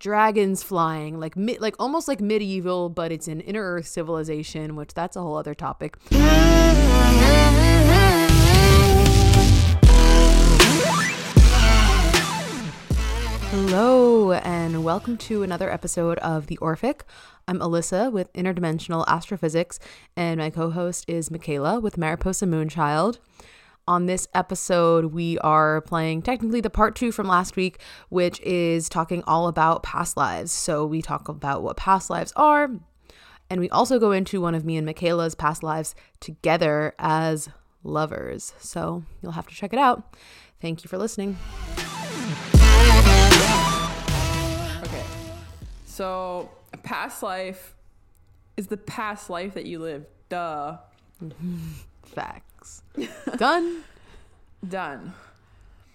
dragons flying, like mi- like almost like medieval, but it's an inner earth civilization, which that's a whole other topic. Hello, and welcome to another episode of The Orphic. I'm Alyssa with Interdimensional Astrophysics, and my co host is Mikayla with Mariposa Moonchild. On this episode, we are playing technically the part two from last week, which is talking all about past lives. So, we talk about what past lives are, and we also go into one of me and Mikayla's past lives together as lovers. So, you'll have to check it out. Thank you for listening. Okay. So, a past life is the past life that you lived. Duh. Done. Done.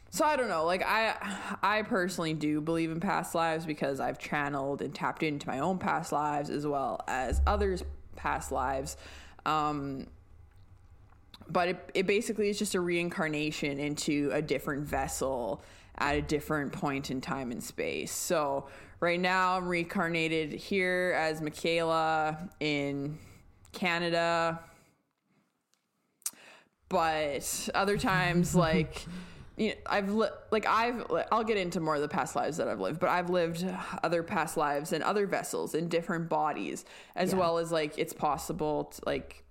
So I don't know. Like I I personally do believe in past lives because I've channeled and tapped into my own past lives as well as others' past lives. Um but it, it basically is just a reincarnation into a different vessel at a different point in time and space. So right now I'm reincarnated here as Mikayla in Canada. But other times like you know, I've li- like I've I'll get into more of the past lives that I've lived, but I've lived other past lives in other vessels in different bodies as Yeah. well as like it's possible to, like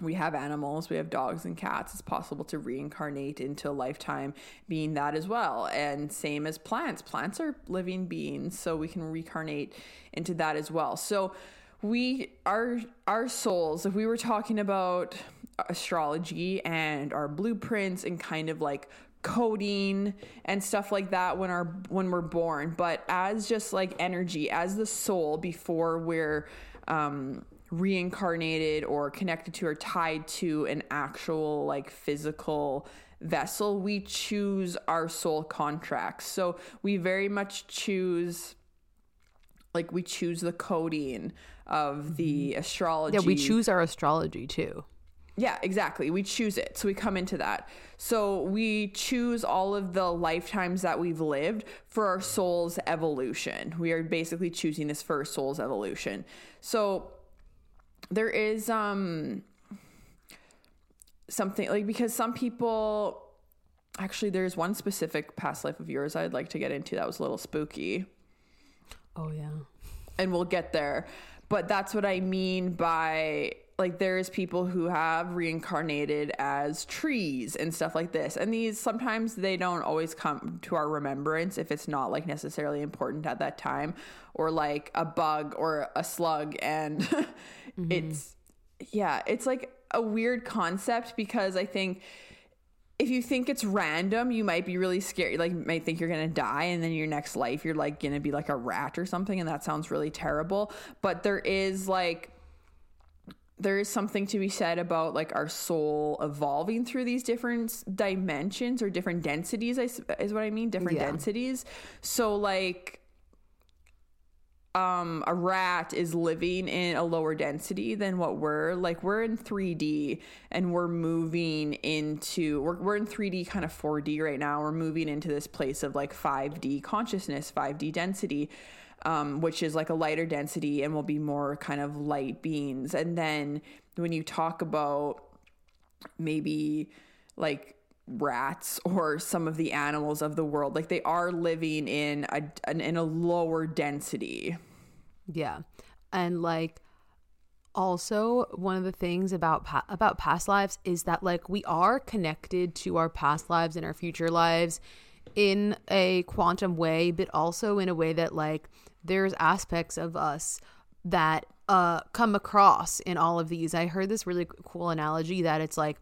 we have animals, we have dogs and cats. It's possible to reincarnate into a lifetime being that as well. And same as plants. Plants are living beings, so we can reincarnate into that as well. So we our our souls, if we were talking about astrology and our blueprints and kind of like coding and stuff like that when our when we're born. But as just like energy as the soul before we're um reincarnated or connected to or tied to an actual like physical vessel we choose our soul contracts. So we very much choose like we choose the coding of the astrology Yeah, we choose our astrology too. Yeah, exactly. We choose it. So we come into that. So we choose all of the lifetimes that we've lived for our soul's evolution. We are basically choosing this for our soul's evolution. So there is um something like because some people actually there's one specific past life of yours I'd like to get into that was a little spooky Oh yeah. and we'll get there. But that's what I mean by like there's people who have reincarnated as trees and stuff like this. And these sometimes they don't always come to our remembrance if it's not like necessarily important at that time or like a bug or a slug and mm-hmm. it's yeah, it's like a weird concept because I think if you think it's random, you might be really scared. Like, you might think you're gonna die, and then your next life, you're like gonna be like a rat or something, and that sounds really terrible. But there is like, there is something to be said about like our soul evolving through these different dimensions or different densities. Is what I mean. Different Yeah. densities. So like, um a rat is living in a lower density than what we're like we're in 3D and we're moving into we're, we're in 3D kind of 4D right now we're moving into this place of like 5D consciousness 5D density um which is like a lighter density and will be more kind of light beings and then when you talk about maybe like rats or some of the animals of the world like they are living in a in a lower density Yeah. And like also one of the things about pa- about past lives is that like we are connected to our past lives and our future lives in a quantum way but also in a way that like there's aspects of us that uh come across in all of these. I heard this really cool analogy that it's like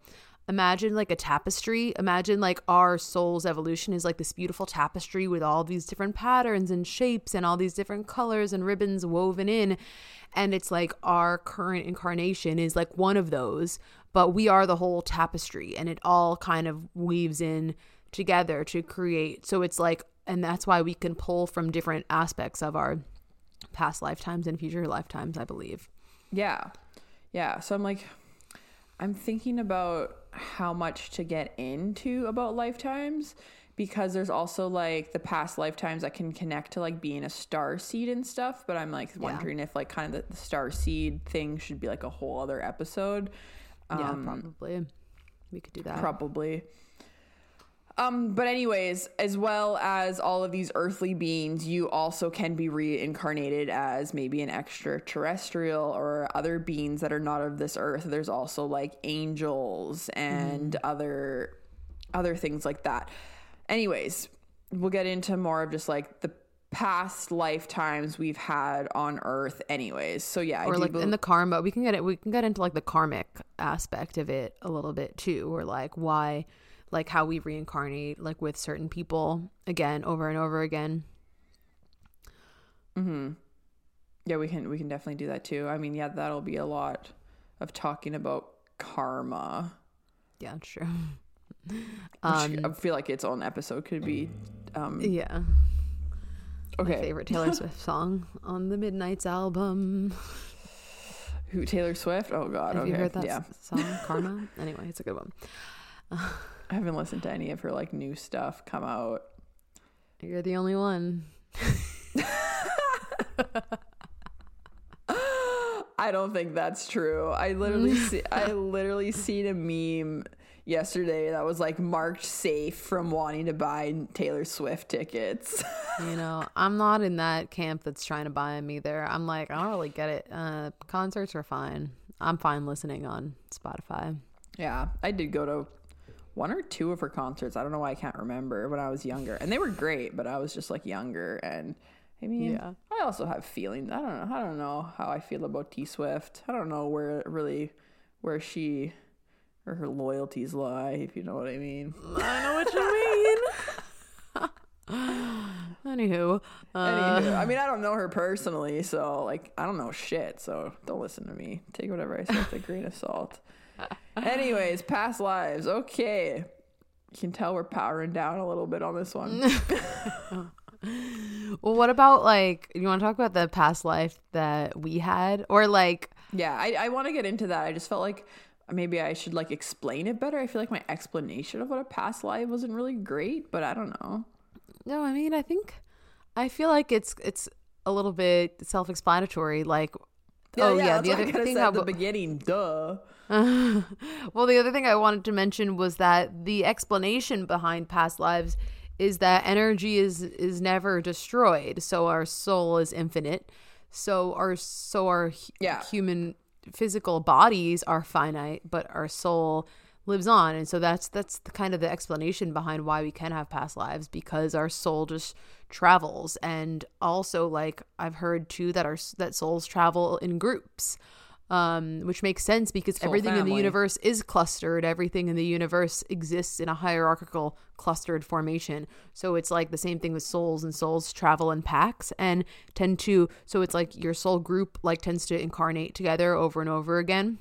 imagine like a tapestry. Imagine like our soul's evolution is like this beautiful tapestry with all these different patterns and shapes and all these different colors and ribbons woven in. And it's like our current incarnation is like one of those but we are the whole tapestry and it all kind of weaves in together to create. So it's like and that's why we can pull from different aspects of our past lifetimes and future lifetimes i believe Yeah. Yeah. So I'm like, I'm thinking about how much to get into about lifetimes because there's also like the past lifetimes that can connect to like being a star seed and stuff. But I'm like wondering if like kind of the, the star seed thing should be like a whole other episode. yeah, um, probably. We could do that. Probably. Um, but anyways, as well as all of these earthly beings, you also can be reincarnated as maybe an extraterrestrial or other beings that are not of this earth. There's also like angels and other other things like that. Anyways, we'll get into more of just like the past lifetimes we've had on earth anyways. So yeah, or like bel- in the karma we can get it we can get into like the karmic aspect of it a little bit too or like why like how we reincarnate like with certain people again over and over again Hmm. Yeah, we can we can definitely do that too. I mean, yeah, that'll be a lot of talking about karma. yeah true Um, I feel like its own episode could be um yeah okay. my favorite taylor swift song on the Midnights album Who Taylor Swift? Oh god, have okay. you heard that yeah. song karma anyway it's a good one I haven't listened to any of her like new stuff come out. you're the only one I don't think that's true. I literally see I literally seen a meme yesterday that was like marked safe from wanting to buy Taylor Swift tickets. you know i'm not in that camp that's trying to buy them either i'm like i don't really get it uh concerts are fine i'm fine listening on spotify Yeah, I did go to one or two of her concerts. I don't know why I can't remember when I was younger, and they were great. But I was just like younger, and I mean, Yeah. I also have feelings. I don't know. I don't know how I feel about T Swift. I don't know where really where she or her loyalties lie, if you know what I mean. I know what you mean. Anywho, uh, Anywho, I mean, I don't know her personally, so like, I don't know shit. So don't listen to me. Take whatever I say with a grain of salt. Anyways, past lives. Okay, you can tell we're powering down a little bit on this one. well, what about like you want to talk about the past life that we had, or like yeah, I, I want to get into that. I just felt like maybe I should like explain it better. I feel like my explanation of what a past life wasn't really great, but I don't know. no, I mean I think I feel like it's it's a little bit self-explanatory. Like, oh yeah, that's the other thing at the beginning, duh. well, the other thing I wanted to mention was that the explanation behind past lives is that energy is is never destroyed, so our soul is infinite. So our so our Yeah. human physical bodies are finite, but our soul lives on, and so that's that's the kind of the explanation behind why we can have past lives because our soul just travels, and also like I've heard too that our that souls travel in groups um, which makes sense because Soul everything in the universe is clustered. Everything in the universe exists in a hierarchical, clustered formation. So it's like the same thing with souls, and souls travel in packs and tend to. So it's like your soul group like tends to incarnate together over and over again.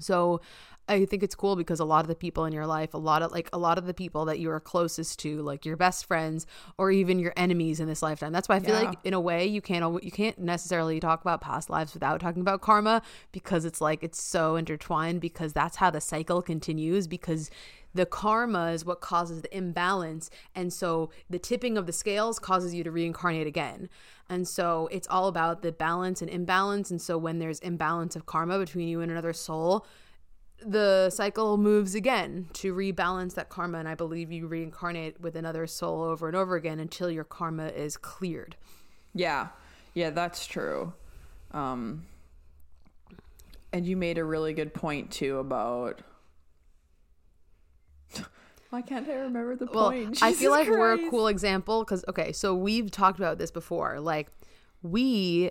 So I think it's cool because a lot of the people in your life, a lot of like a lot of the people that you are closest to, like your best friends or even your enemies in this lifetime. That's why I feel Yeah. like in a way you can't you can't necessarily talk about past lives without talking about karma because it's like it's so intertwined because that's how the cycle continues because the karma is what causes the imbalance and so the tipping of the scales causes you to reincarnate again and so it's all about the balance and imbalance and so when there's imbalance of karma between you and another soul the cycle moves again to rebalance that karma and i believe you reincarnate with another soul over and over again until your karma is cleared Yeah. Yeah, that's true. Um and you made a really good point too about Why can't I remember the well point? i feel like we're a cool example because okay so we've talked about this before like we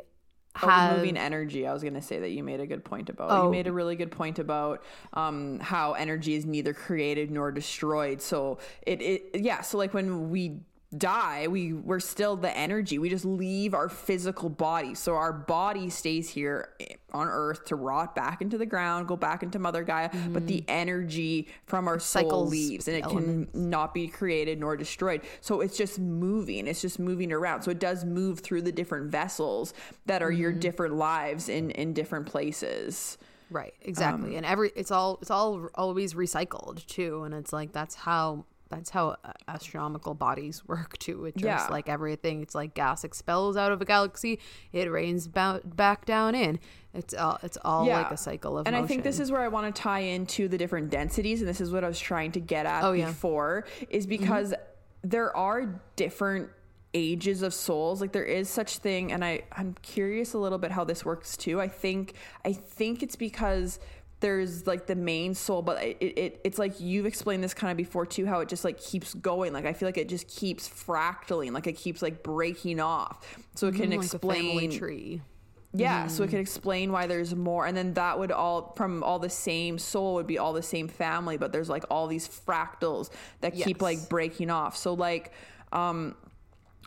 Oh, moving energy. I was going to say that you made a good point about. Oh. You made a really good point about um, how energy is neither created nor destroyed. So it, it, yeah. So like when we die, we we're still the energy. We just leave our physical body. So our body stays here on Earth to rot back into the ground, go back into Mother Gaia. But the energy from our soul Mm-hmm. Cycles leaves, and it elements. can not be created nor destroyed. So it's just moving. It's just moving around. So it does move through the different vessels that are Mm-hmm. your different lives in in different places. Right, exactly. and every it's all it's all always recycled too and it's like that's how that's how uh, astronomical bodies work too. It just Yeah. like everything. It's like gas expels out of a galaxy, it rains ba- back down in. It's all it's all Yeah. like a cycle of and motion. I think this is where I want to tie into the different densities, and this is what I was trying to get at Oh, yeah. before, is because there are different ages of souls like there is such thing and i i'm curious a little bit how this works too i think i think it's because there's like the main soul but it, it it's like you've explained this kind of before too how it just like keeps going. Like i feel like it just keeps fractaling like it keeps like breaking off. So it can Mm, like a explain tree. yeah, so it could explain why there's more, and then that would all from all the same soul would be all the same family, but there's like all these fractals that keep like breaking off. So like, um,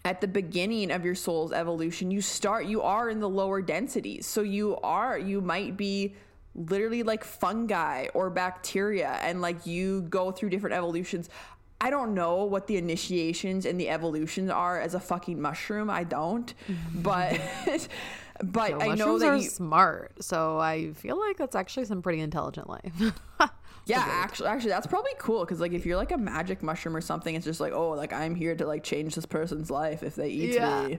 at the beginning of your soul's evolution, you start, you are in the lower densities, so you are, you might be literally like fungi or bacteria, and like you go through different evolutions. I don't know what the initiations and the evolutions are as a fucking mushroom. I don't, but but So I know that are you, smart, so I feel like that's actually some pretty intelligent life. yeah, actually, actually, that's probably cool because like if you're like a magic mushroom or something, it's just like oh, like I'm here to like change this person's life if they eat Yeah. me.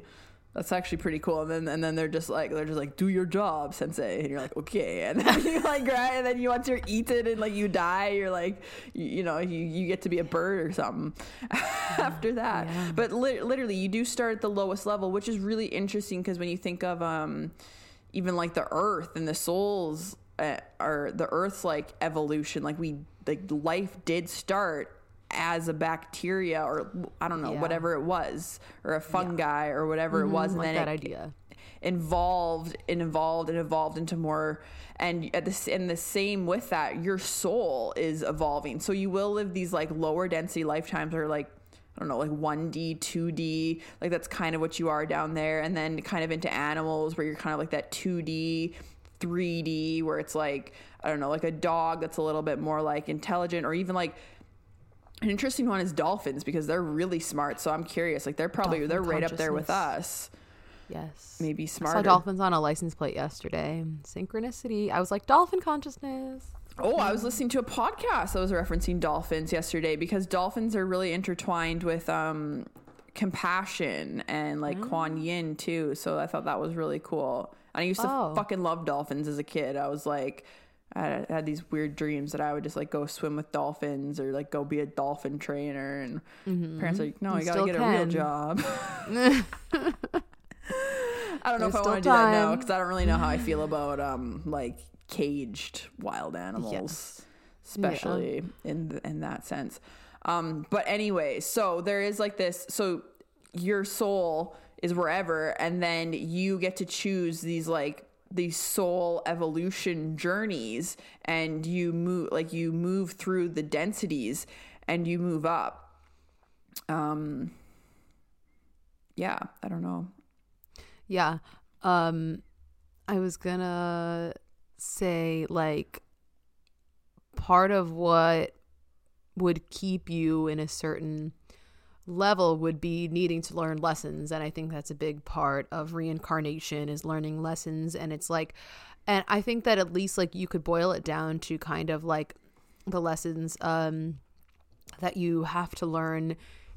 That's actually pretty cool. And then and then they're just like they're just like do your job, sensei, and you're like okay, and then you like right, and then you once you're eaten and like you die, you're like you, you know you you get to be a bird or something after that. But li- literally, you do start at the lowest level, which is really interesting because when you think of um even like the earth and the souls uh, or the earth's like evolution. Like we like life did start as a bacteria or i don't know Yeah. whatever it was or a fungi or whatever it was mm-hmm. and like then that it idea. involved and evolved and evolved into more and at the and the same with that your soul is evolving so you will live these like lower density lifetimes or like I don't know, like 1D, 2D, like that's kind of what you are down there. And then kind of into animals where you're kind of like that 2D, 3D, where it's like, I don't know, like a dog that's a little bit more like intelligent, or even like an interesting one is dolphins because they're really smart. So I'm curious, like they're probably, Dolphin they're right up there with us. Yes. Maybe I saw dolphins on a license plate yesterday. Synchronicity. I was like, dolphin consciousness. Oh, I was listening to a podcast that was referencing dolphins yesterday because dolphins are really intertwined with um, compassion and like Mm. Kuan Yin too. So I thought that was really cool. And I used to Oh. fucking love dolphins as a kid. I was like, I had, these weird dreams that I would just like go swim with dolphins or like go be a dolphin trainer. And parents are like, no, You you gotta get a real job. I don't know There's if I want to do that now because I don't really know how I feel about um like caged wild animals Yes. especially in th- in that sense. Um, but anyway, so there is like this. So your soul is wherever, and then you get to choose these like these soul evolution journeys, and you move like you move through the densities, and you move up. Um. Yeah, I don't know. Yeah. Um I was gonna say like part of what would keep you in a certain level would be needing to learn lessons and I think that's a big part of reincarnation is learning lessons and it's like and I think that at least like you could boil it down to kind of like the lessons um that you have to learn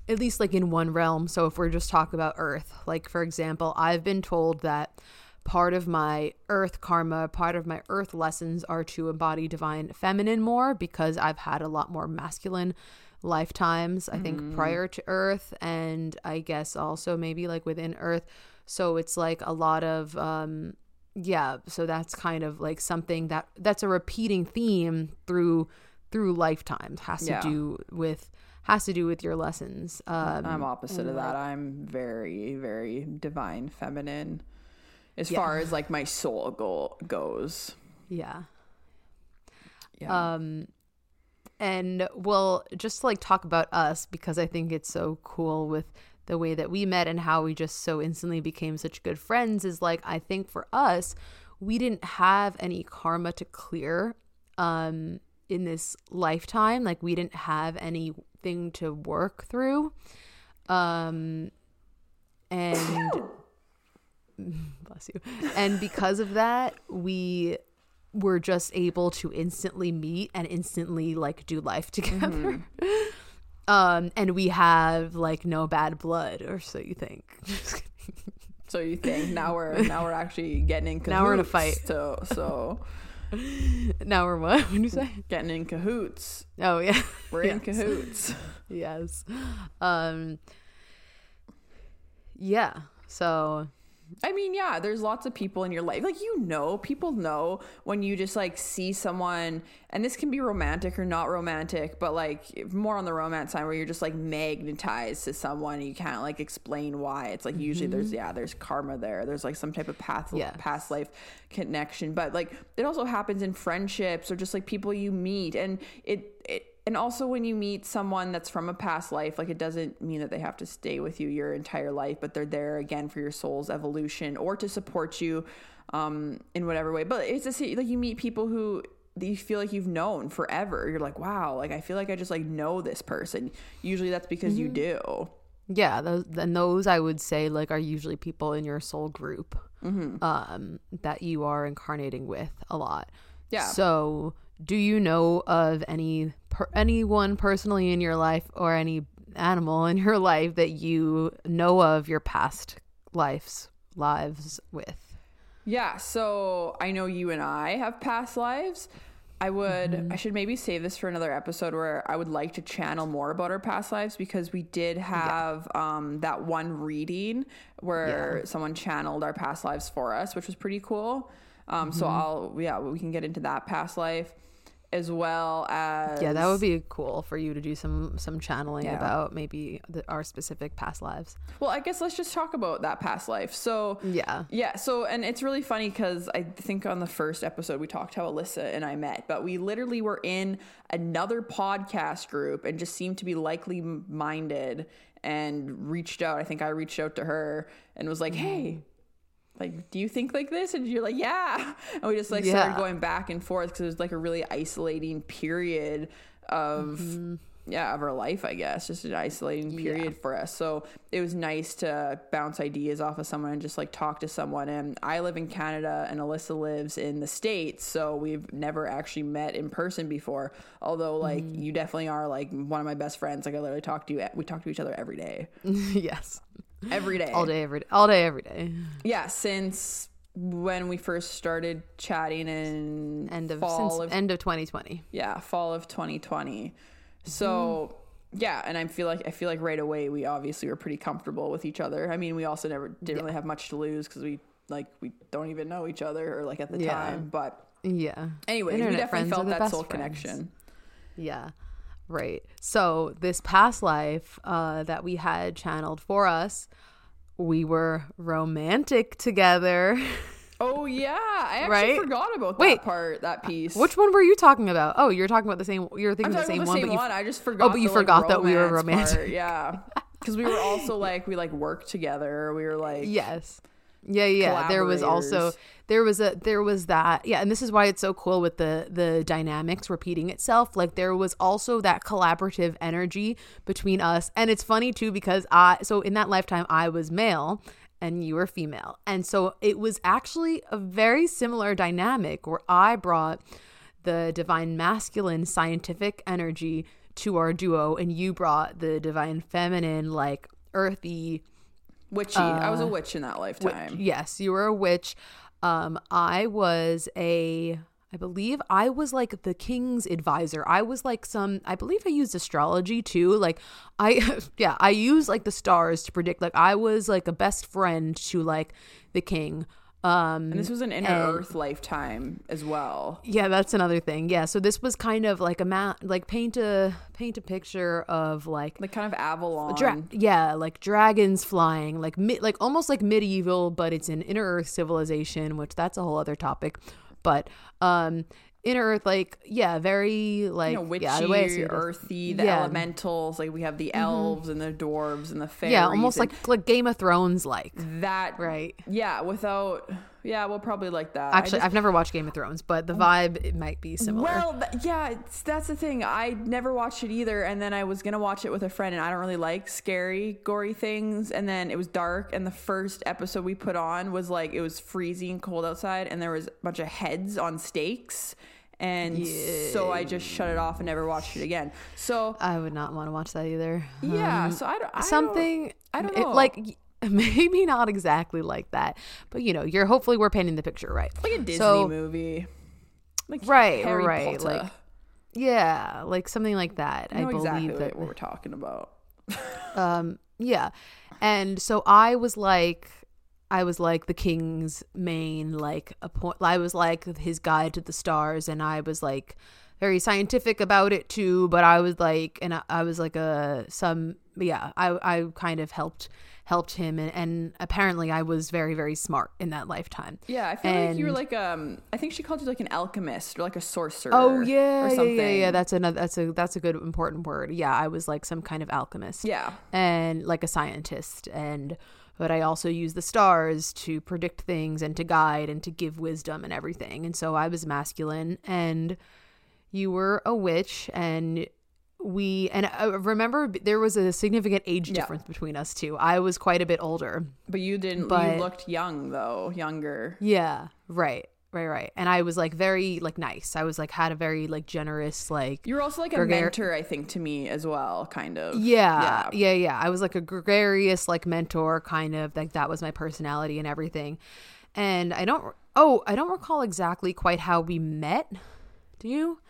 at least like in one realm. So if we're just talking about earth like for example i've been told that part of my earth karma part of my earth lessons are to embody divine feminine more because i've had a lot more masculine lifetimes i think prior to earth and i guess also maybe like within earth so it's like a lot of um yeah so that's kind of like something that that's a repeating theme through through lifetimes has to Yeah. do with has to do with your lessons um I'm opposite of that. I'm very, very divine feminine as Yeah. far as like my soul goal goes. yeah Yeah. um and we'll just like talk about us because i think it's so cool with the way that we met and how we just so instantly became such good friends is like i think for us we didn't have any karma to clear um in this lifetime. Like we didn't have anything to work through. Um and bless you. And because of that we were just able to instantly meet and instantly like do life together Um, and we have like no bad blood, or so you think. So you think now we're now we're actually getting in cahoots. Now we're in a fight. So so now we're what? What do you say? getting in cahoots. Oh yeah, We're in cahoots. yes. Um. Yeah. So I mean, yeah, there's lots of people in your life. Like, you know, people know when you just like see someone, and this can be romantic or not romantic, but like more on the romance side where you're just like magnetized to someone and you can't like explain why. It's like usually there's, mm-hmm. yeah, there's karma there. There's like some type of path, Yes. past life connection. But like it also happens in friendships or just like people you meet. And it, it, and also when you meet someone that's from a past life like it doesn't mean that they have to stay with you your entire life but they're there again for your soul's evolution or to support you um in whatever way but it's just like you meet people who you feel like you've known forever you're like wow like i feel like i just like know this person usually that's because you do yeah, those and those I would say like are usually people in your soul group, Mm-hmm. um, that you are incarnating with a lot. Yeah. So, do you know of any per- anyone personally in your life or any animal in your life that you know of your past lives lives with? Yeah, so I know you and I have past lives. I would I should maybe save this for another episode where I would like to channel more about our past lives because we did have um that one reading where someone channeled our past lives for us, which was pretty cool. Um so I'll yeah, we can get into that past life as well as Yeah, that would be cool for you to do some some channeling Yeah. about maybe the, our specific past lives. Well, I guess let's just talk about that past life. So Yeah. Yeah, so and it's really funny because I think on the first episode we talked how Alyssa and I met, but we literally were in another podcast group and just seemed to be likely minded and reached out. I think I reached out to her and was like, mm-hmm. "Hey, like, do you think like this?" And you're like, "Yeah," and we just like started going back and forth because it was like a really isolating period of mm-hmm. yeah of our life i guess. Just an isolating period for us. So it was nice to bounce ideas off of someone and just like talk to someone. And i live in canada and alyssa lives in the states so we've never actually met in person before. Although like mm. you definitely are like one of my best friends. Like i literally talk to you we talk to each other every day. Yes. Every day All day every day. All day every day. yeah since when we first started chatting in End of fall since of end of 2020. yeah fall of 2020 so mm-hmm. yeah and i feel like i feel like right away we obviously were pretty comfortable with each other i mean we also never didn't really have much to lose because we like we don't even know each other or like at the Yeah. time but Yeah. anyway we definitely felt that soul friends. connection Yeah. Right. So this past life uh, that we had channeled for us, we were romantic together. oh yeah i actually Right? forgot about Wait. that part that piece Which one were you talking about? Oh, you're talking about the same. You're thinking the same about one, same but you one i just forgot Oh, but you the, like, forgot that we were romantic. part. yeah because we were also like we like worked together we were like Yes. Yeah, yeah. There was also there was a there was that yeah, and this is why it's so cool with the the dynamics repeating itself. Like there was also that collaborative energy between us, and it's funny too because I so in that lifetime I was male and you were female, and so it was actually a very similar dynamic where I brought the divine masculine scientific energy to our duo, and you brought the divine feminine like earthy witchy i uh, was a witch in that lifetime Yes, you were a witch. Um, I was a, I believe I was like the king's advisor. I was like some, I believe I used astrology too. Like I, yeah, I use like the stars to predict. Like I was like a best friend to like the king. Um, And this was an inner and- earth lifetime as well. yeah, that's another thing. Yeah, so this was kind of like a ma- like paint a paint a picture of like Like kind of Avalon. Dra- yeah, like dragons flying, like mi- like almost like medieval, but it's an inner Earth civilization, which that's a whole other topic. But um, inner Earth, like yeah, very like you know, witchy, yeah, the way I see it is- earthy, the Yeah. Mm-hmm. elementals. Like we have the elves and the dwarves and the fairies. yeah, almost like like Game of Thrones, like that. right. Yeah, without. Yeah, we'll probably like that. Actually, just- I've never watched Game of Thrones, but the vibe it might be similar. Well, th- yeah, it's, that's the thing. I never watched it either, and then I was gonna watch it with a friend, and I don't really like scary, gory things. And then it was dark, and the first episode we put on was like it was freezing cold outside, and there was a bunch of heads on stakes, And so I just shut it off and never watched it again. So I would not want to watch that either. yeah, Um, so I don't I don't- something I don't it- know. like y- maybe not exactly like that, but you know, you're hopefully we're painting the picture right. like a Disney So- movie. Like Right, Harry right, Potter. like Yeah, like something like that. I I believe exactly that what we're talking about. um yeah and so i was like i was like the king's main like a point i was like his guide to the stars and i was like very scientific about it too but i was like and i, I was like a some yeah i i kind of helped helped him and, and apparently i was very very smart in that lifetime Yeah, I feel like you were like um I think she called you like an alchemist or like a sorcerer. oh yeah or yeah, something. yeah yeah that's another that's a that's a good important word yeah i was like some kind of alchemist yeah. and like a scientist and but I also use the stars to predict things and to guide and to give wisdom and everything. And so I was masculine and you were a witch and we and I remember there was a significant age Yeah. difference between us two. I was quite a bit older. But you didn't. But- you looked young though, younger. Yeah, right. Right, right. And I was like very like nice. I was like had a very like generous like You were also like a mentor, I think, to me as well, kind of. Yeah, yeah, yeah, I was like a gregarious like mentor kind of like that was my personality and everything. And I don't oh, I don't recall exactly quite how we met. Do you?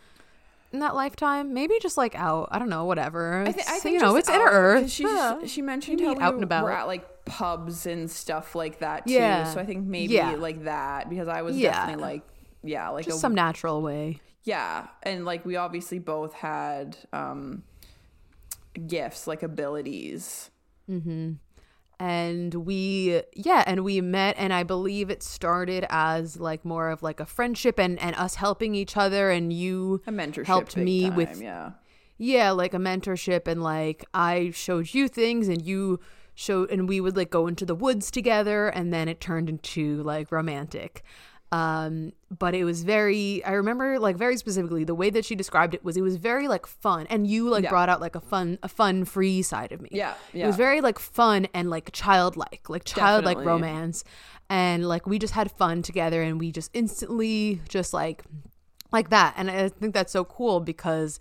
In that lifetime? Maybe just like out. I don't know, whatever. I, thi- I think you know, it's inner earth. She Yeah. she mentioned how we out and about. were at like pubs and stuff like that too. Yeah. So I think maybe Yeah. like that because I was Yeah. definitely like yeah like just a, some natural way. yeah and like we obviously both had um gifts like abilities. And we yeah and we met and i believe it started as like more of like a friendship and and us helping each other and you A mentorship helped me time, with yeah. yeah like a mentorship and like i showed you things and you showed and we would like go into the woods together and then it turned into like romantic um but it was very i remember like very specifically the way that she described it was it was very like fun. And you like Yeah. brought out like a fun a fun free side of me. Yeah, it was very like fun and like childlike like childlike Definitely. romance. And like we just had fun together and we just instantly just like like that. And i think that's so cool because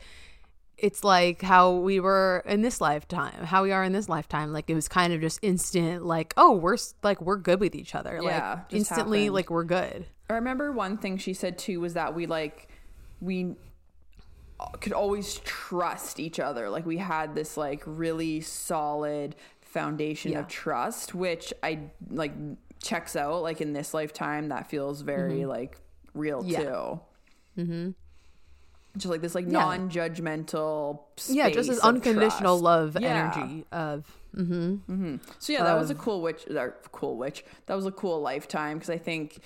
it's like how we were in this lifetime how we are in this lifetime. Like it was kind of just instant like oh we're like we're good with each other. Yeah, like instantly happened. like we're good I remember one thing she said too was that we like we could always trust each other. Like we had this like really solid foundation Yeah. of trust, which I like checks out. Like in this lifetime, that feels very like real Mm-hmm. Yeah. too. Mm-hmm. Just like this like Yeah. non-judgmental yeah just this unconditional trust. love energy of mm-hmm So yeah, that was a cool witch. Or cool witch. That was a cool lifetime because I think,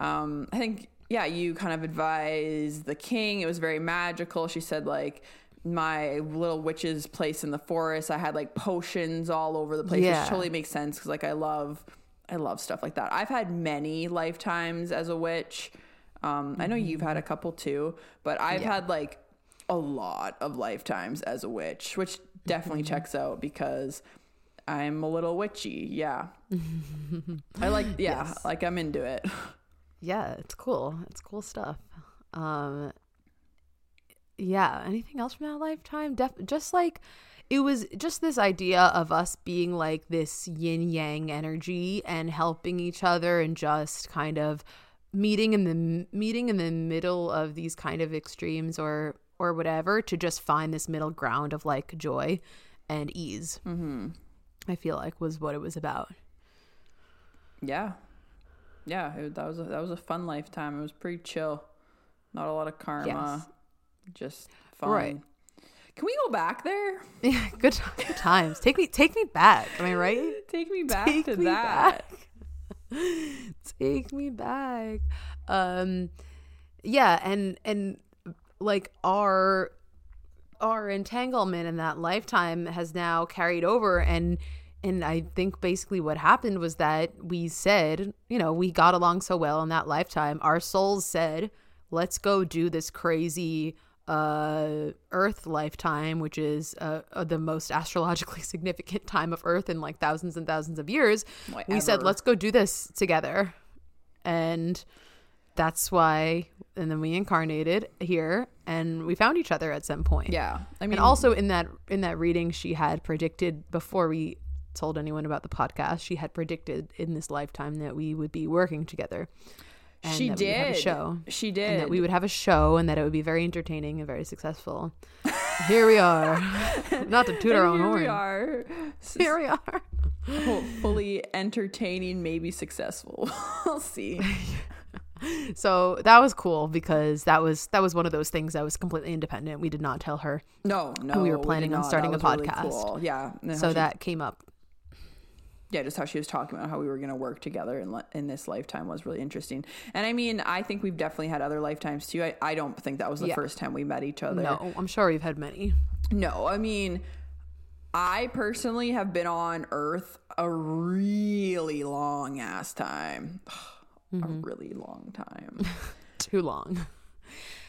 um, I think yeah, you kind of advised the king. It was very magical. She said like my little witch's place in the forest. I had like potions all over the place, Yeah. which totally makes sense because like I love, I love stuff like that. I've had many lifetimes as a witch. Um, I know you've had a couple too, but I've Yeah. had like a lot of lifetimes as a witch, which definitely checks out because I'm a little witchy. Yeah. I like, yeah, Yes. like I'm into it. yeah it's cool it's cool stuff um yeah anything else from that lifetime Def- just like it was just this idea of us being like this yin yang energy and helping each other and just kind of meeting in the meeting in the middle of these kind of extremes or or whatever to just find this middle ground of like joy and ease mm-hmm. i feel like was what it was about Yeah. Yeah. It, that was a, that was a fun lifetime. It was pretty chill. Not a lot of karma. Just fun. Right. Can we go back there? yeah good, good times take me take me back am i right Take me back Take to me that. take me back um yeah and and like our our entanglement in that lifetime has now carried over and and i think basically what happened was that we said you know we got along so well in that lifetime our souls said let's go do this crazy uh earth lifetime which is uh, uh, the most astrologically significant time of earth in like thousands and thousands of years we said let's go do this together and that's why and then we incarnated here and we found each other at some point. Yeah. I mean and also in that in that reading she had predicted before we told anyone about the podcast, she had predicted in this lifetime that we would be working together. And she that we have a did. show. She did. And that we would have a show and that it would be very entertaining and very successful. Here we are. Not to toot our own Here horn. we are. Here we are. Hopefully entertaining, maybe successful. we'll see. So that was cool because that was that was one of those things that was completely independent. We did not tell her. No, no. we were planning on starting a was really podcast. cool. Yeah. So she- that came up. Yeah, just how she was talking about how we were going to work together in, li- in this lifetime was really interesting. And I mean, I think we've definitely had other lifetimes too. I, I don't think that was the Yeah. first time we met each other. No, I'm sure we've had many. No, I mean, I personally have been on Earth a really long ass time. A mm-hmm. really long time. Too long.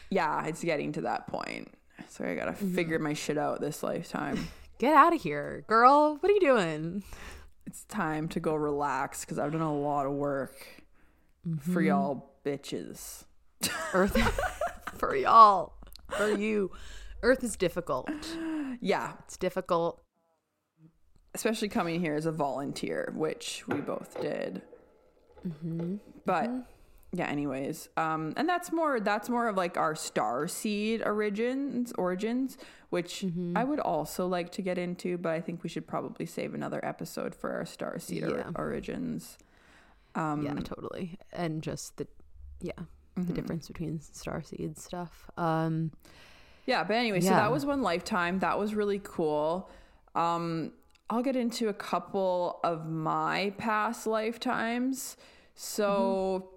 yeah, it's getting to that point. So I gotta mm-hmm. figure my shit out this lifetime. Get out of here, girl. What are you doing? It's time to go relax because I've done a lot of work for mm-hmm. y'all bitches. Earth for y'all. For you. Earth is difficult. Yeah, It's difficult. especially coming here as a volunteer, which we both did. Mm-hmm. But mm-hmm. Yeah, anyways, um, and that's more that's more of like our star seed origins origins, which I would also like to get into, but I think we should probably save another episode for our star seed or- origins. Um, yeah, totally. And just the yeah, Mm-hmm. the difference between star seed stuff. Um Yeah, but anyway, so that was one lifetime. That was really cool. Um, I'll get into a couple of my past lifetimes. So,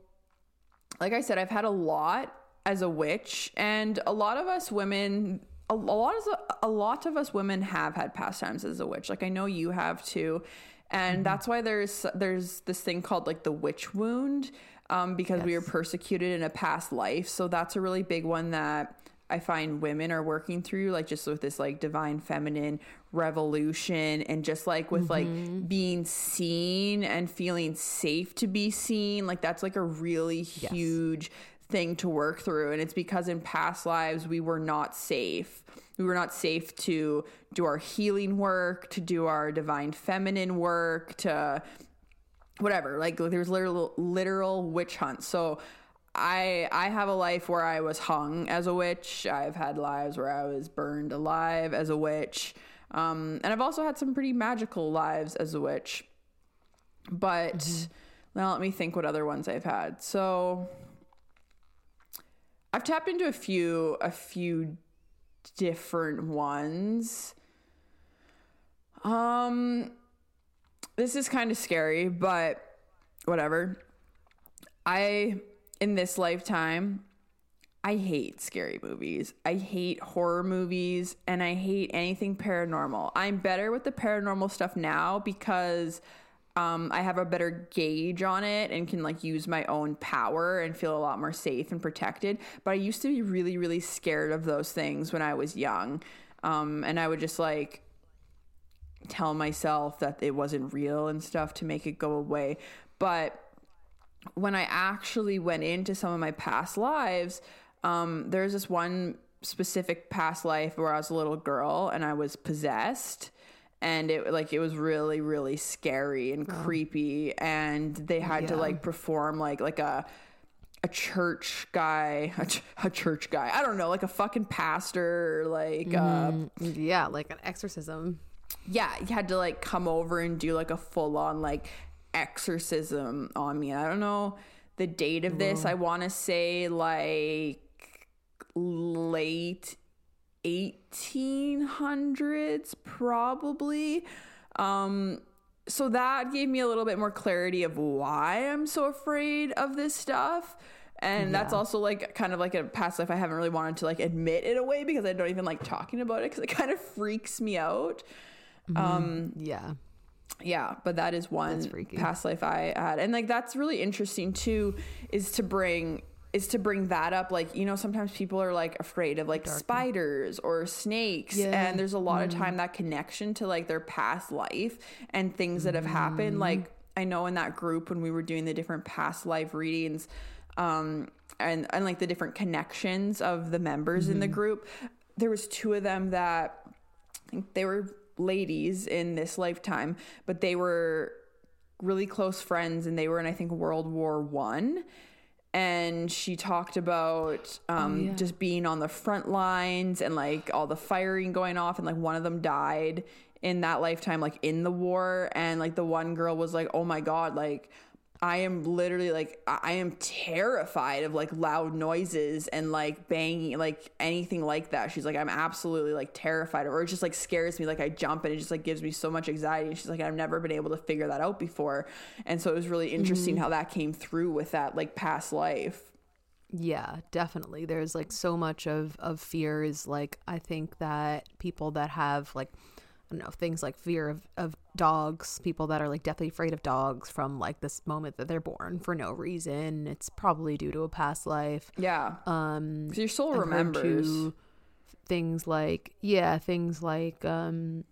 like I said, I've had a lot as a witch, and a lot of us women, a, a lot of a lot of us women have had pastimes as a witch. Like I know you have too, and that's why there's there's this thing called like the witch wound, um, because we were persecuted in a past life. So that's a really big one that I find women are working through, like just with this like divine feminine revolution and just like with like mm-hmm. being seen and feeling safe to be seen. Like that's like a really huge thing to work through. And it's because in past lives we were not safe. We were not safe to do our healing work, to do our divine feminine work, to whatever like there's literal literal witch hunts so i i have a life where i was hung as a witch. I've had lives where i was burned alive as a witch. Um and i've also had some pretty magical lives as a witch. But now let me think what other ones i've had. So i've tapped into a few a few different ones. Um this is kind of scary, but whatever. I, in this lifetime, I hate scary movies. I hate horror movies and I hate anything paranormal. I'm better with the paranormal stuff now because um, I have a better gauge on it and can like use my own power and feel a lot more safe and protected. But I used to be really, really scared of those things when I was young. Um, and I would just like tell myself that it wasn't real and stuff to make it go away. But when I actually went into some of my past lives, um, there's this one specific past life where I was a little girl and I was possessed. And it like it was really really scary and creepy, and they had to like perform like like a a church guy, a, ch- a church guy. I don't know, like a fucking pastor, or like uh, yeah, like an exorcism. yeah, you had to like come over and do like a full on like exorcism on me. I don't know the date of this. I want to say like late 1800s probably. Um so that gave me a little bit more clarity of why I'm so afraid of this stuff. And that's also like kind of like a past life I haven't really wanted to like admit in a way because I don't even like talking about it because it kind of freaks me out. Um, Yeah. Yeah, but that is one freaky. past life I had, and like that's really interesting too. Is to bring is to bring that up. Like you know, sometimes people are like afraid of like spiders or snakes, Yeah. and there's a lot of mm-hmm. time that connection to like their past life and things that have happened. Mm-hmm. Like I know in that group when we were doing the different past life readings. um, and and like the different connections of the members in the mm-hmm. group. There was two of them that I think they were ladies in this lifetime, but they were really close friends, and they were in I think World War One. And she talked about um, yeah. just being on the front lines and like all the firing going off, and like one of them died in that lifetime, like in the war. And like the one girl was like, "Oh my god, like." I am literally like I am terrified of like loud noises and like banging like anything like that. She's like I'm absolutely like terrified of, or it just like scares me like I jump and it just like gives me so much anxiety. And she's like I've never been able to figure that out before. And so it was really interesting mm-hmm. how that came through with that like past life. Yeah, definitely. There's like so much of of fear is like I think that people that have like Know things like fear of of dogs, people that are like deathly afraid of dogs from like this moment that they're born for no reason. It's probably due to a past life. Yeah. Um, your soul I've remembers. things like yeah, things like um,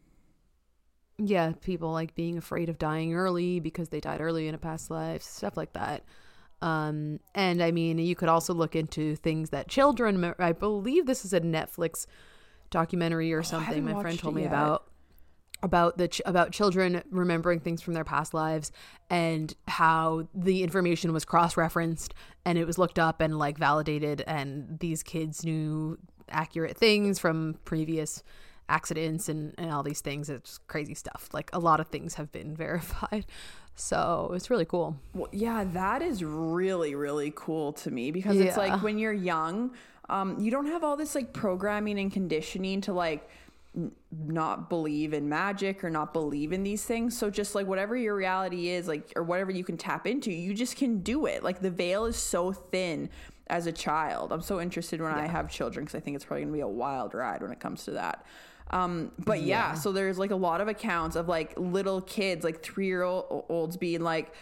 yeah, people like being afraid of dying early because they died early in a past life, stuff like that. Um, and I mean, you could also look into things that children. I believe this is a Netflix documentary or something. haven't My friend told me yet. about about the ch- about children remembering things from their past lives and how the information was cross referenced and it was looked up and like validated and these kids knew accurate things from previous accidents and, and all these things. It's crazy stuff. Like a lot of things have been verified. So it's really cool. Well, yeah, that is really, really cool to me because it's like when you're young, um, you don't have all this like programming and conditioning to like not believe in magic or not believe in these things. So just like whatever your reality is, like, or whatever you can tap into, you just can do it. Like the veil is so thin as a child. I'm so interested when I have children because I think it's probably gonna be a wild ride when it comes to that. Um, but yeah. so there's like a lot of accounts of like little kids, like three year olds being like,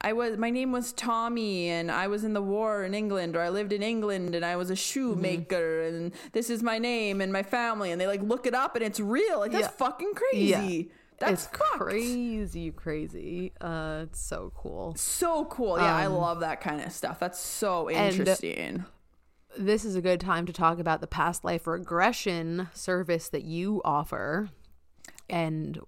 I was my name was Tommy and I was in the war in England or I lived in England and I was a shoemaker mm-hmm. and this is my name and my family and they like look it up and it's real. Like that's Yeah. fucking crazy. That's it's fucked. crazy crazy uh it's so cool So cool. Yeah, I um, love that kind of stuff. That's so uh, interesting. this is a good time to talk about the past life regression service that you offer and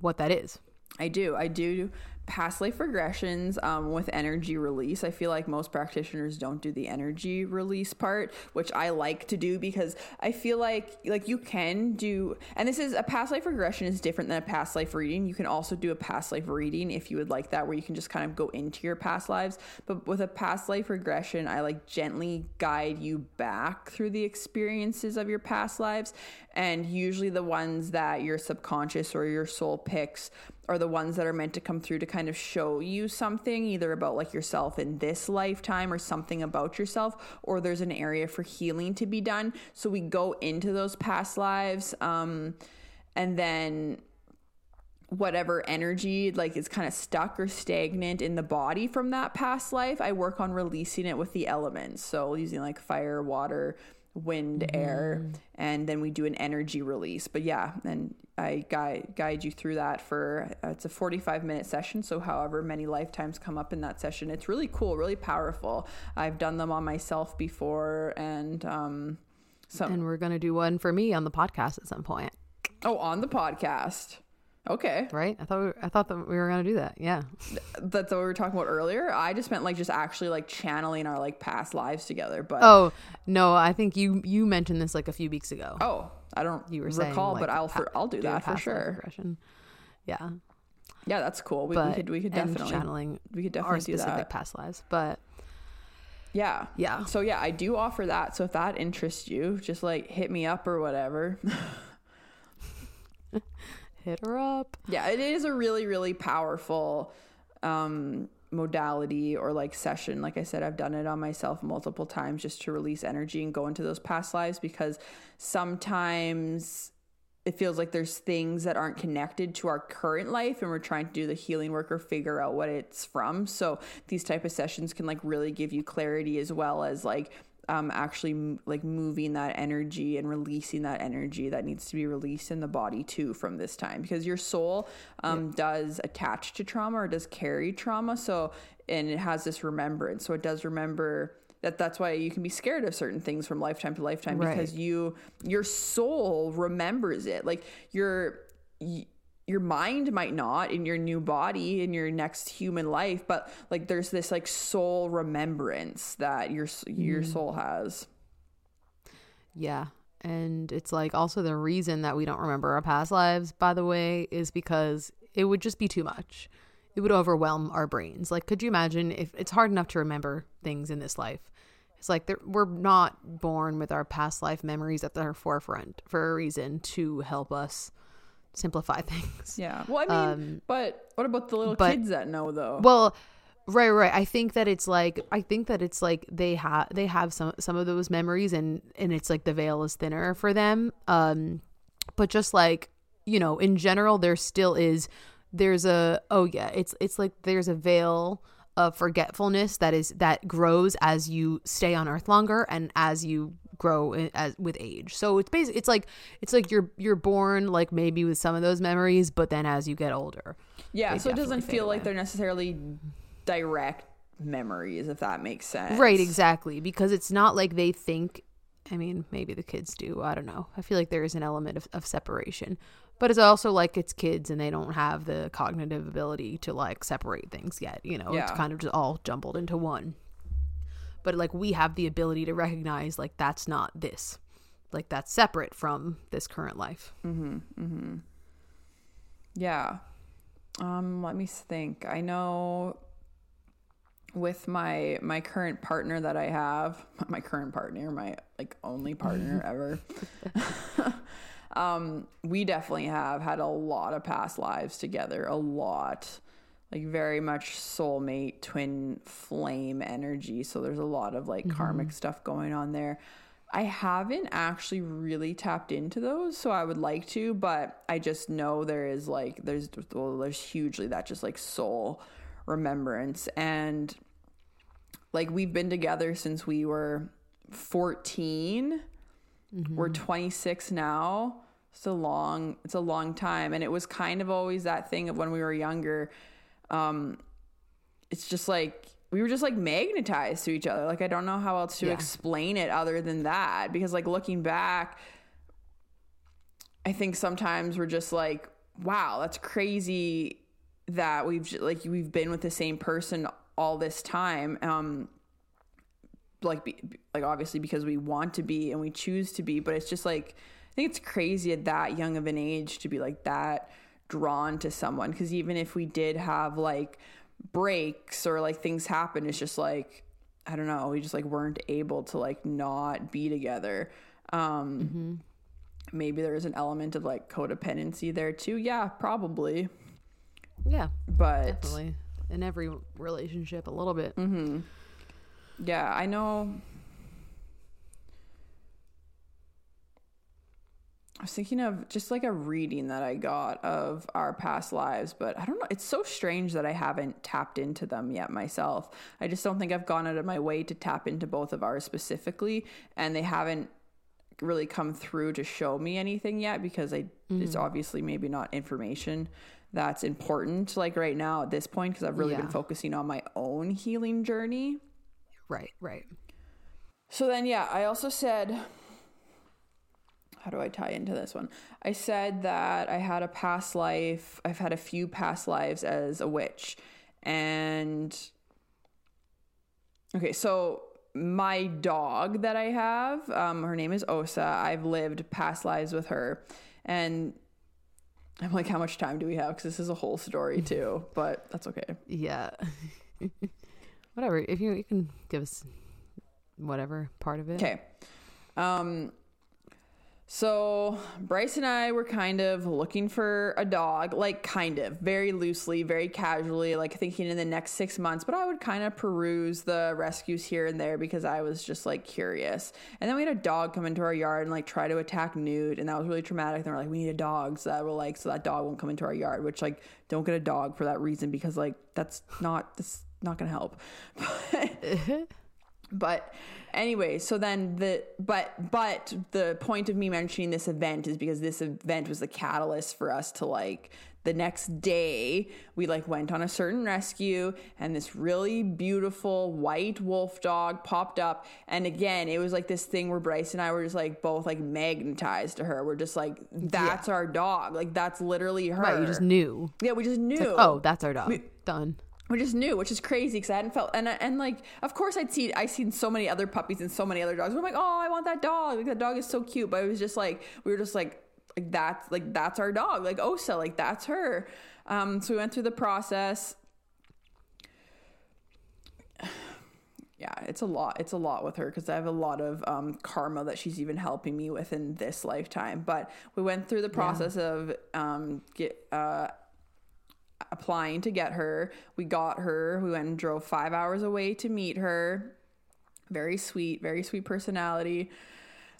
what that is. I do. I do past life regressions um, with energy release. I feel like most practitioners don't do the energy release part, which I like to do because I feel like like you can do. And this is a past life regression is different than a past life reading. You can also do a past life reading if you would like that, where you can just kind of go into your past lives. But with a past life regression, I like gently guide you back through the experiences of your past lives, and usually the ones that your subconscious or your soul picks are the ones that are meant to come through to kind of show you something either about like yourself in this lifetime or something about yourself or there's an area for healing to be done. So we go into those past lives um and then whatever energy like is kind of stuck or stagnant in the body from that past life i work on releasing it with the elements. So using like fire water wind air and then we do an energy release. But yeah and i guide guide you through that for uh, it's a 45 minute session. So however many lifetimes come up in that session it's really cool really powerful. I've done them on myself before and um so And we're going to do one for me on the podcast at some point, oh on the podcast okay right? I thought we, I thought that we were going to do that. Yeah. that's what we were talking about earlier. I just meant like just actually like channeling our like past lives together. But Oh, no, I think you you mentioned this like a few weeks ago. oh, I don't you were saying recall, like, but I'll for, I'll do a that for sure. regression. Yeah. Yeah, that's cool. We, we could we could definitely channeling we could our definitely do specific that. past lives, but Yeah. yeah. So yeah, I do offer that. So if that interests you, just like hit me up or whatever. Hit her up. yeah, it is a really really powerful um modality or like session. Like I said, I've done it on myself multiple times just to release energy and go into those past lives because sometimes it feels like there's things that aren't connected to our current life and we're trying to do the healing work or figure out what it's from. So these type of sessions can like really give you clarity as well as like um, actually m- like moving that energy and releasing that energy that needs to be released in the body too from this time because your soul um, does attach to trauma or does carry trauma. So, and it has this remembrance. So it does remember that that's why you can be scared of certain things from lifetime to lifetime Right. because you your soul remembers it like your your mind might not in your new body in your next human life but like there's this like soul remembrance that your your mm-hmm. soul has Yeah. And it's like also the reason that we don't remember our past lives, by the way, is because it would just be too much. It would overwhelm our brains. Like, could you imagine if it's hard enough to remember things in this life? It's like we're not born with our past life memories at the forefront for a reason to help us simplify things. yeah well i mean but what about the little but- kids that know though Well, right, right. I think that it's like I think that it's like they have they have some some of those memories and and it's like the veil is thinner for them. Um but just like, you know, in general there still is there's a oh yeah, it's it's like there's a veil of forgetfulness that is that grows as you stay on earth longer and as you grow in, as with age. So it's basically it's like it's like you're you're born like maybe with some of those memories, but then as you get older. yeah so it doesn't feel like they're necessarily direct memories if that makes sense Right, exactly. Because it's not like they think, I mean, maybe the kids do. I don't know. I feel like there is an element of, of separation. But it's also like it's kids and they don't have the cognitive ability to like separate things yet. You know, it's kind of just all jumbled into one. But like we have the ability to recognize like that's not this. Like that's separate from this current life. mm-hmm Yeah. Um, let me think. I know with my my current partner that I have, my current partner, my like only partner ever. um, we definitely have had a lot of past lives together, a lot. Like very much soulmate, twin flame energy. So there's a lot of like mm-hmm. karmic stuff going on there. I haven't actually really tapped into those, so I would like to, but I just know there is like there's well, there's hugely that just like soul remembrance and like we've been together since we were 14. Mm-hmm. We're 26 now. It's a long it's a long time and it was kind of always that thing of when we were younger um it's just like we were just like magnetized to each other. Like I don't know how else to Yeah. explain it other than that because like looking back I think sometimes we're just like wow, that's crazy that we've like we've been with the same person all this time. Um like be, like obviously because we want to be and we choose to be, but it's just like I think it's crazy at that young of an age to be like that drawn to someone because even if we did have like breaks or like things happen it's just like I don't know, we just like weren't able to like not be together. Um maybe there is an element of like codependency there too. Yeah, probably. Yeah, But definitely. In every relationship, a little bit. Mm-hmm. Yeah, I know. I was thinking of just like a reading that I got of our past lives, but I don't know. It's so strange that I haven't tapped into them yet myself. I just don't think I've gone out of my way to tap into both of ours specifically, and they haven't really come through to show me anything yet because I it's mm. obviously maybe not information that's important like right now at this point because I've really been focusing on my own healing journey. Right, right. So then, yeah, I also said, how do I tie into this one? I said that I had a past life, I've had a few past lives as a witch. And, okay, so my dog that I have, um, her name is Osa. I've lived past lives with her. And I'm like, how much time do we have? Because this is a whole story too, but that's okay. Yeah. whatever. If you you can give us whatever part of it. Okay. Um so Bryce and I were kind of looking for a dog, like kind of, very loosely, very casually, like thinking in the next six months, but I would kind of peruse the rescues here and there because I was just like curious. And then we had a dog come into our yard and like try to attack Newt, and that was really traumatic. And we're like, we need a dog so that will like so that dog won't come into our yard, which like don't get a dog for that reason because like that's not that's not gonna help. but anyway, so then the but but the point of me mentioning this event is because this event was the catalyst for us to like the next day we like went on a certain rescue and this really beautiful white wolf dog popped up and again it was like this thing where bryce and i were just like both like magnetized to her we're just like that's our dog like that's literally her Right, you just knew. yeah we just knew Oh, that's our dog. Done. We just knew, which is crazy because I hadn't felt and and like of course I'd seen I seen so many other puppies and so many other dogs. I'm like, oh, I want that dog. Like that dog is so cute. But it was just like we were just like like that's like that's our dog. Like Osa, like that's her. Um, so we went through the process. Yeah, it's a lot. It's a lot with her because I have a lot of um, karma that she's even helping me with in this lifetime. But we went through the process of um, get uh, applying to get her. We got her. We went and drove five hours away to meet her. Very sweet, very sweet personality.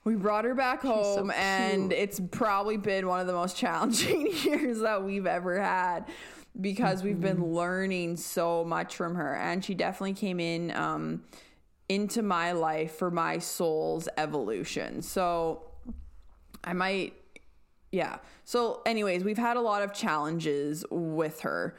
We brought her back so home, and it's probably been one of the most challenging years that we've ever had because we've been Mm-hmm. learning so much from her. And she definitely came in um, into my life for my soul's evolution. So I might yeah. So, anyways, we've had a lot of challenges with her,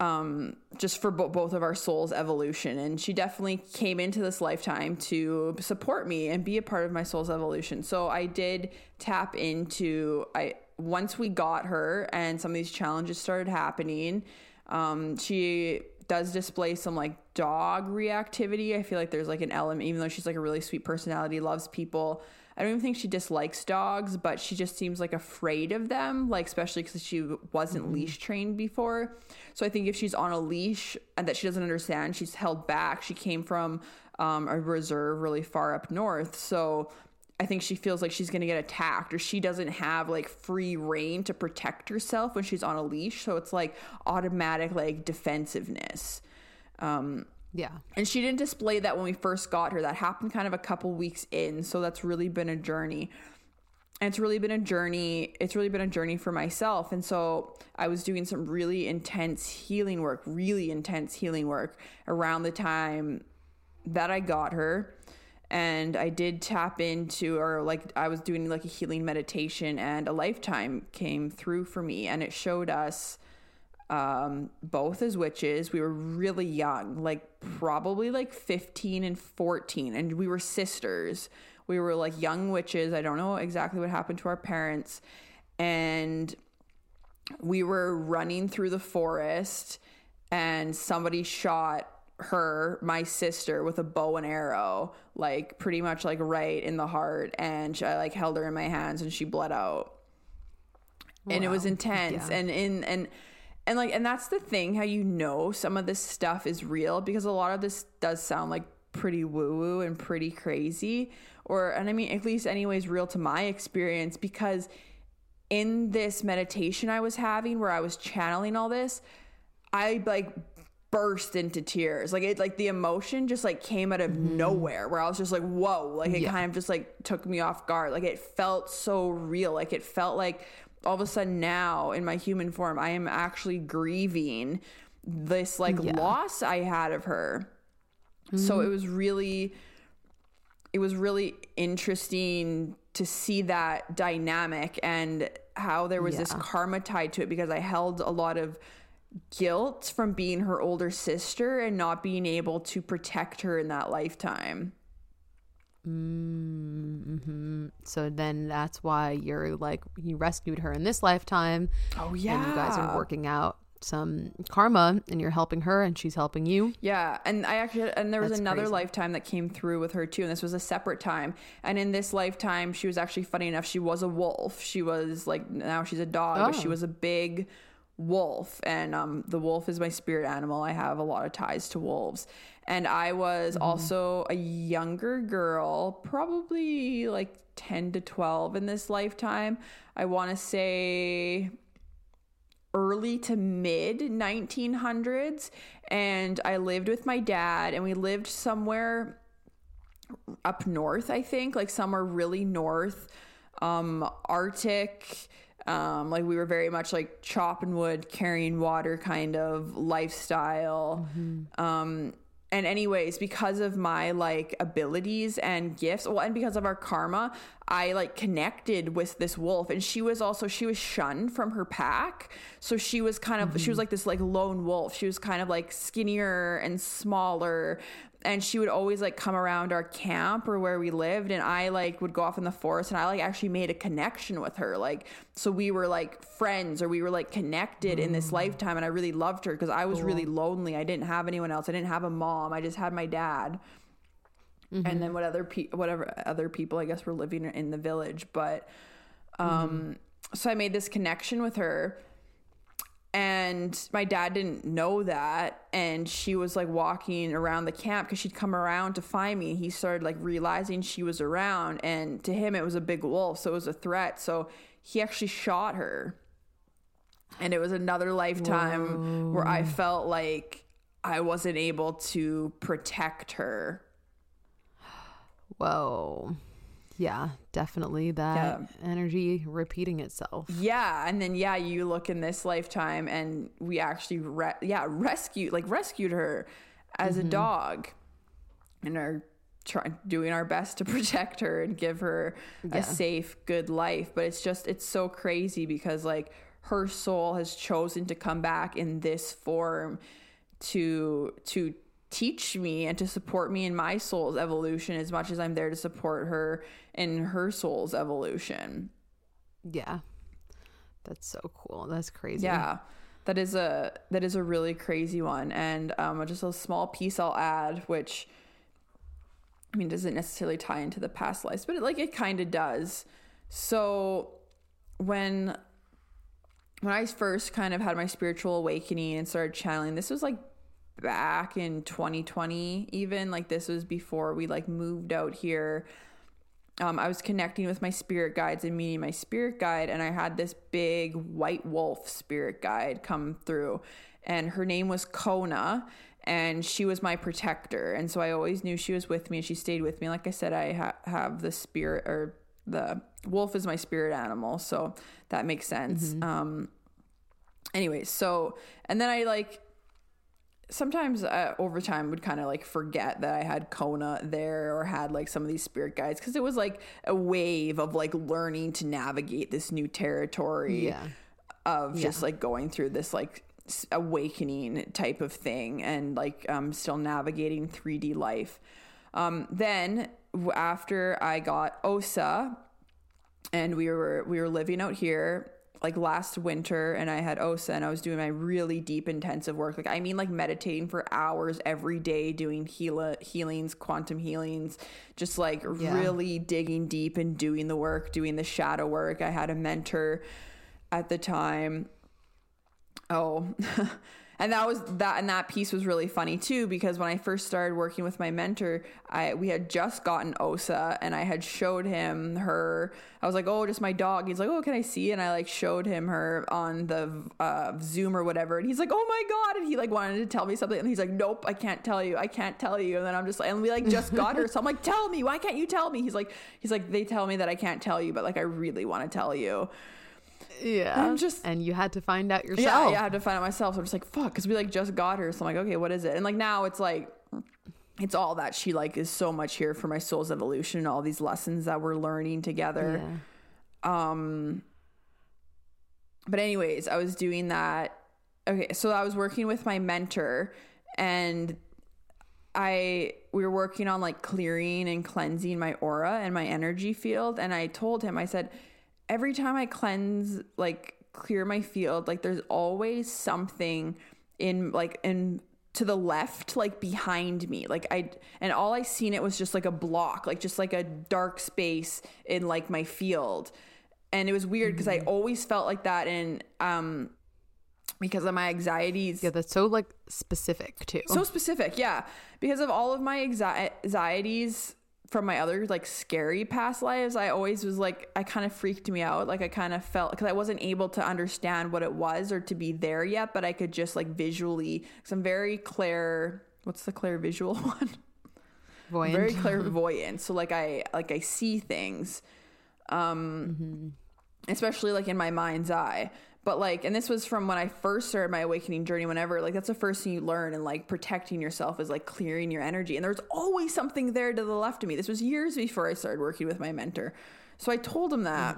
um, just for bo- both of our souls' evolution, and she definitely came into this lifetime to support me and be a part of my soul's evolution. So, I did tap into I once we got her, and some of these challenges started happening. Um, she does display some like dog reactivity. I feel like there's like an element, even though she's like a really sweet personality, loves people. I don't even think she dislikes dogs, but she just seems like afraid of them, like especially because she wasn't leash trained before. So I think if she's on a leash and that she doesn't understand, she's held back. She came from um, a reserve really far up north, so I think she feels like she's going to get attacked or she doesn't have like free reign to protect herself when she's on a leash. So it's like automatic like defensiveness. Um, Yeah. and she didn't display that when we first got her. That happened kind of a couple weeks in. So that's really been a journey. And it's really been a journey. It's really been a journey for myself. And so I was doing some really intense healing work, really intense healing work around the time that I got her. And I did tap into, or like I was doing like a healing meditation, and a lifetime came through for me. And it showed us um, both as witches. We were really young, like probably like 15 and 14, and we were sisters. We were like young witches. I don't know exactly what happened to our parents. And we were running through the forest, and somebody shot her, my sister, with a bow and arrow, like pretty much like right in the heart. And I like held her in my hands, and she bled out and it was intense Yeah. and in and and like and that's the thing how you know some of this stuff is real because a lot of this does sound like pretty woo woo and pretty crazy or and I mean at least anyways real to my experience because in this meditation I was having where I was channeling all this I like burst into tears. Like it like the emotion just like came out of mm-hmm. nowhere where I was just like whoa like it Yeah. kind of just like took me off guard. Like it felt so real. Like it felt like all of a sudden now in my human form I am actually grieving this like Yeah. loss I had of her so mm-hmm. it was really it was really interesting to see that dynamic and how there was this karma tied to it because I held a lot of guilt from being her older sister and not being able to protect her in that lifetime. So then that's why you're like you rescued her in this lifetime. Oh yeah, And you guys are working out some karma and you're helping her and she's helping you. Yeah, and I actually and there was That's another crazy. lifetime that came through with her too, and this was a separate time. And in this lifetime, she was actually funny enough. She was a wolf. She was like now she's a dog, but she Oh. was a big wolf. And um, the wolf is my spirit animal. I have a lot of ties to wolves. And I was Mm-hmm. also a younger girl, probably like ten to twelve in this lifetime. I want to say early to mid 1900s and I lived with my dad and we lived somewhere up north I think like somewhere really north um arctic um like we were very much like chopping wood carrying water kind of lifestyle um and anyways because of my like abilities and gifts well and because of our karma i like connected with this wolf. And she was also she was shunned from her pack. So she was kind of she was mm-hmm. like this like lone wolf. She was kind of like skinnier and smaller and she would always like come around our camp or where we lived and i like would go off in the forest and i like actually made a connection with her like so we were like friends or we were like connected in this mm. lifetime and i really loved her because i was really lonely. I didn't have anyone else. I didn't have a mom. I just had my dad. And then mm-hmm. what other pe- whatever other people i guess were living in the village but um mm-hmm. so i made this connection with her and my dad didn't know that. And she was like walking around the camp because she'd come around to find me. He started like realizing she was around. And to him it was a big wolf so it was a threat. So he actually shot her. And it was another lifetime where i felt like i wasn't able to protect her. Whoa. Yeah, definitely that energy repeating itself. Yeah, and then yeah, you look in this lifetime, and we actually re- yeah rescued like rescued her as a mm-hmm. dog, and are trying doing our best to protect her and give her Yeah. a safe, good life. But it's just it's so crazy because like her soul has chosen to come back in this form to to teach me and to support me in my soul's evolution as much as I'm there to support her in her soul's evolution. Yeah. That's so cool. That's crazy. Yeah. That is a that is a really crazy one. And um just a small piece I'll add, which I mean doesn't necessarily tie into the past lives, but it, like it kind of does. So when when I first kind of had my spiritual awakening and started channeling, this was like back in 2020 even like this was before we like moved out here um, I was connecting with my spirit guides and meeting my spirit guide, and I had this big white wolf spirit guide come through, and her name was Kona, and she was my protector, and so I always knew she was with me, and she stayed with me. Like I said, I ha- have the spirit or the wolf is my spirit animal, so that makes sense. Um, anyways, so and then I like sometimes uh, over time would kind of like forget that I had Kona there or had like some of these spirit guides because it was like a wave of like learning to navigate this new territory Yeah. of just like going through this like awakening type of thing and like um still navigating 3D life. Um, then after I got Osa and we were we were living out here like last winter and I had Osa and I was doing my really deep intensive work. Like I mean like meditating for hours every day, doing heal- healings, quantum healings, just like Yeah. really digging deep and doing the work, doing the shadow work. I had a mentor at the time. Oh, and that was that, and that piece was really funny too because when I first started working with my mentor, I we had just gotten Osa, and I had showed him her. I was like, "Oh, just my dog." He's like, "Oh, can I see?" And I like showed him her on the uh, Zoom or whatever, and he's like, "Oh my god!" And he like wanted to tell me something, and he's like, "Nope, I can't tell you. I can't tell you." And then I'm just like, and we like just got her, so I'm like, "Tell me, why can't you tell me?" He's like, he's like, "They tell me that I can't tell you, but like I really want to tell you." Yeah. I'm just- and you had to find out Yeah, yourself. yeah, I had to find out myself. So I'm just like, fuck, because we like just got her. So I'm like, okay, what is it? And like now it's like, it's all that she like is so much here for my soul's evolution, and all these lessons that we're learning together. Yeah. Um, but anyways, I was doing that. Okay, so I was working with my mentor, and I we were working on like clearing and cleansing my aura and my energy field. And I told him, I said, every time I cleanse, like clear my field, like there's always something in like in to the left, like behind me. Like I and all I seen it was just like a block, like just like a dark space in like my field. And it was weird because I always felt like that and um because of my anxieties Yeah, that's so like specific too. so specific, yeah. Because of all of my anxi- anxieties from my other like scary past lives, I always was like, I kind of freaked me out. Like I kind of felt because I wasn't able to understand what it was or to be there yet, but I could just like visually. Because I'm very clear. What's the clear visual one? Voyant. very clairvoyant. So like I like I see things, um, especially like in my mind's eye. But like and this was from when i first started my awakening journey whenever like that's the first thing you learn and like protecting yourself is like clearing your energy. And there's always something there to the left of me. This was years before i started working with my mentor. So i told him that.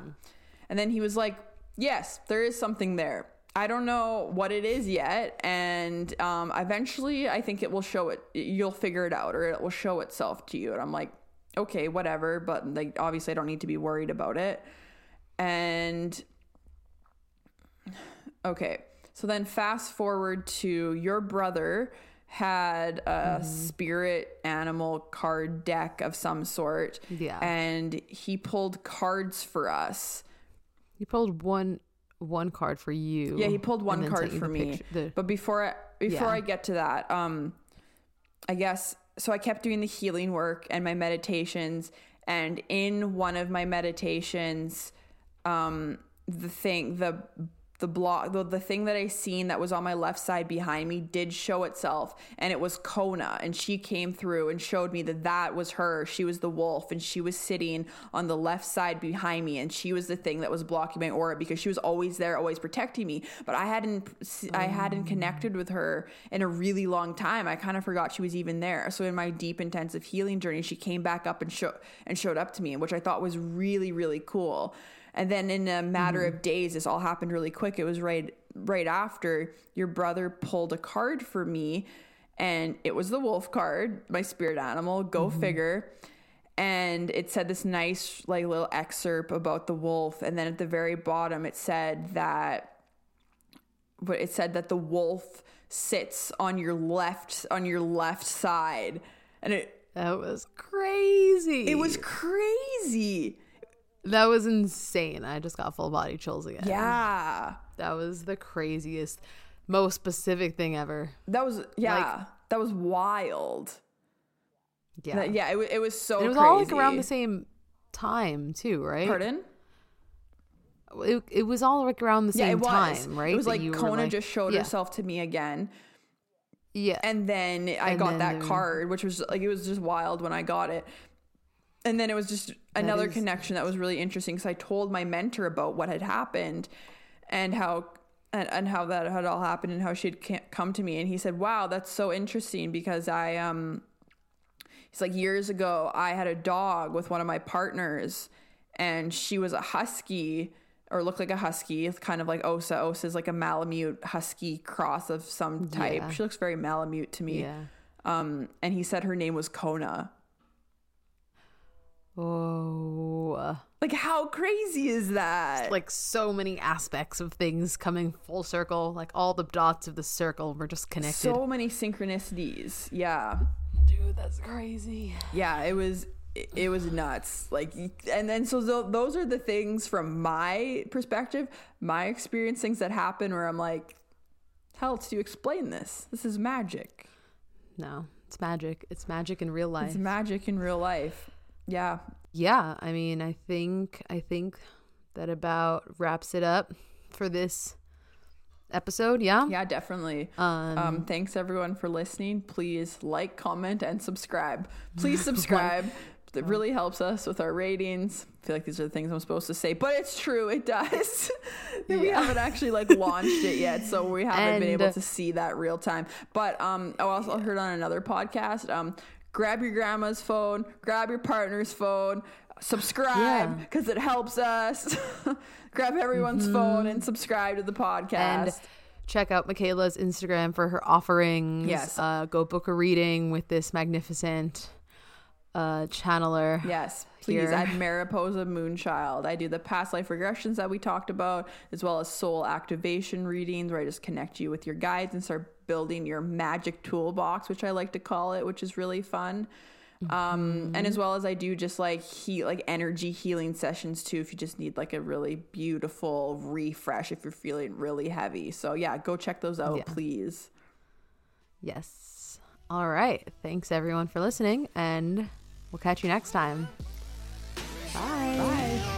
And then he was like yes there is something there. I don't know what it is yet and um, eventually i think it will show it you'll figure it out or it will show itself to you. And i'm like okay whatever but like obviously i don't need to be worried about it. And Okay. So then fast forward to your brother had a spirit animal card deck of some sort. Yeah. And he pulled cards for us. He pulled one one card for you. Yeah, he pulled one card for me. picture- the- but before I before Yeah. I get to that, um I guess so I kept doing the healing work and my meditations and in one of my meditations um the thing the the block the, the thing that I seen that was on my left side behind me did show itself and it was Kona and she came through and showed me that that was her. She was the wolf and she was sitting on the left side behind me and she was the thing that was blocking my aura because she was always there always protecting me. But I hadn't I hadn't mm. connected with her in a really long time. I kind of forgot she was even there. So in my deep intensive healing journey she came back up and showed and showed up to me which I thought was really really cool and then in a matter of mm-hmm. days, this all happened really quick. It was right right after your brother pulled a card for me, and it was the wolf card, my spirit animal. Go mm-hmm. figure. And it said this nice like little excerpt about the wolf, and then at the very bottom it said that but it said that the wolf sits on your left on your left side. And it That was crazy. it was crazy. That was insane. I just got full body chills again. Yeah. That was the craziest, most specific thing ever. That was yeah. that was wild. Yeah. That- yeah, it, it was so. And it was crazy. all like around the same time too, right? Pardon? It, it was all like around the same was. time, right? It was That like Kona like- just showed yeah. herself to me again, Yeah. and then I And got then that card, which was like it was just wild when I got it. And then it was just another is- connection that was really interesting because I told my mentor about what had happened and how and, and how that had all happened and how she'd come to me and he said, "Wow, that's so interesting because I um He's like years ago I had a dog with one of my partners and she was a husky or looked like a husky. It's kind of like Osa. Osa is like a Malamute husky cross of some type. Yeah. She looks very Malamute to me. yeah. Um and he said her name was Kona. Oh. Like how crazy is that? Like so many aspects of things coming full circle. Like all the dots of the circle were just connected. so many synchronicities. Yeah. Dude, that's crazy. yeah it was it, it was nuts like and then so tho- those are the things from my perspective my experience things that happen where i'm like how else do you explain this this is magic No, it's magic. It's magic in real life. it's magic in real life yeah. Yeah, I mean, I think I think that about wraps it up for this episode. Yeah. yeah definitely. Um, um thanks everyone for listening. Please like comment and subscribe. Please subscribe. It really helps us with our ratings. I feel like these are the things i'm supposed to say but it's true. It does. We haven't actually like launched it yet so we haven't been able to see that real time. But um i also heard on another podcast um grab your grandma's phone grab your partner's phone subscribe Yeah. because it helps us grab everyone's phone and subscribe to the podcast and check out Mikayla's Instagram for her offerings. Yes. Uh, go book a reading with this magnificent uh, channeler. Yes, please here. add Mariposa Moonchild. I do the past life regressions that we talked about, as well as soul activation readings, where I just connect you with your guides and start building your magic toolbox, which I like to call it, which is really fun. Um, and as well as I do just like heat, like energy healing sessions too, if you just need like a really beautiful refresh, if you're feeling really heavy. So yeah, go check those out, Yeah. please. Yes. All right. Thanks everyone for listening, and we'll catch you next time. Bye. Bye.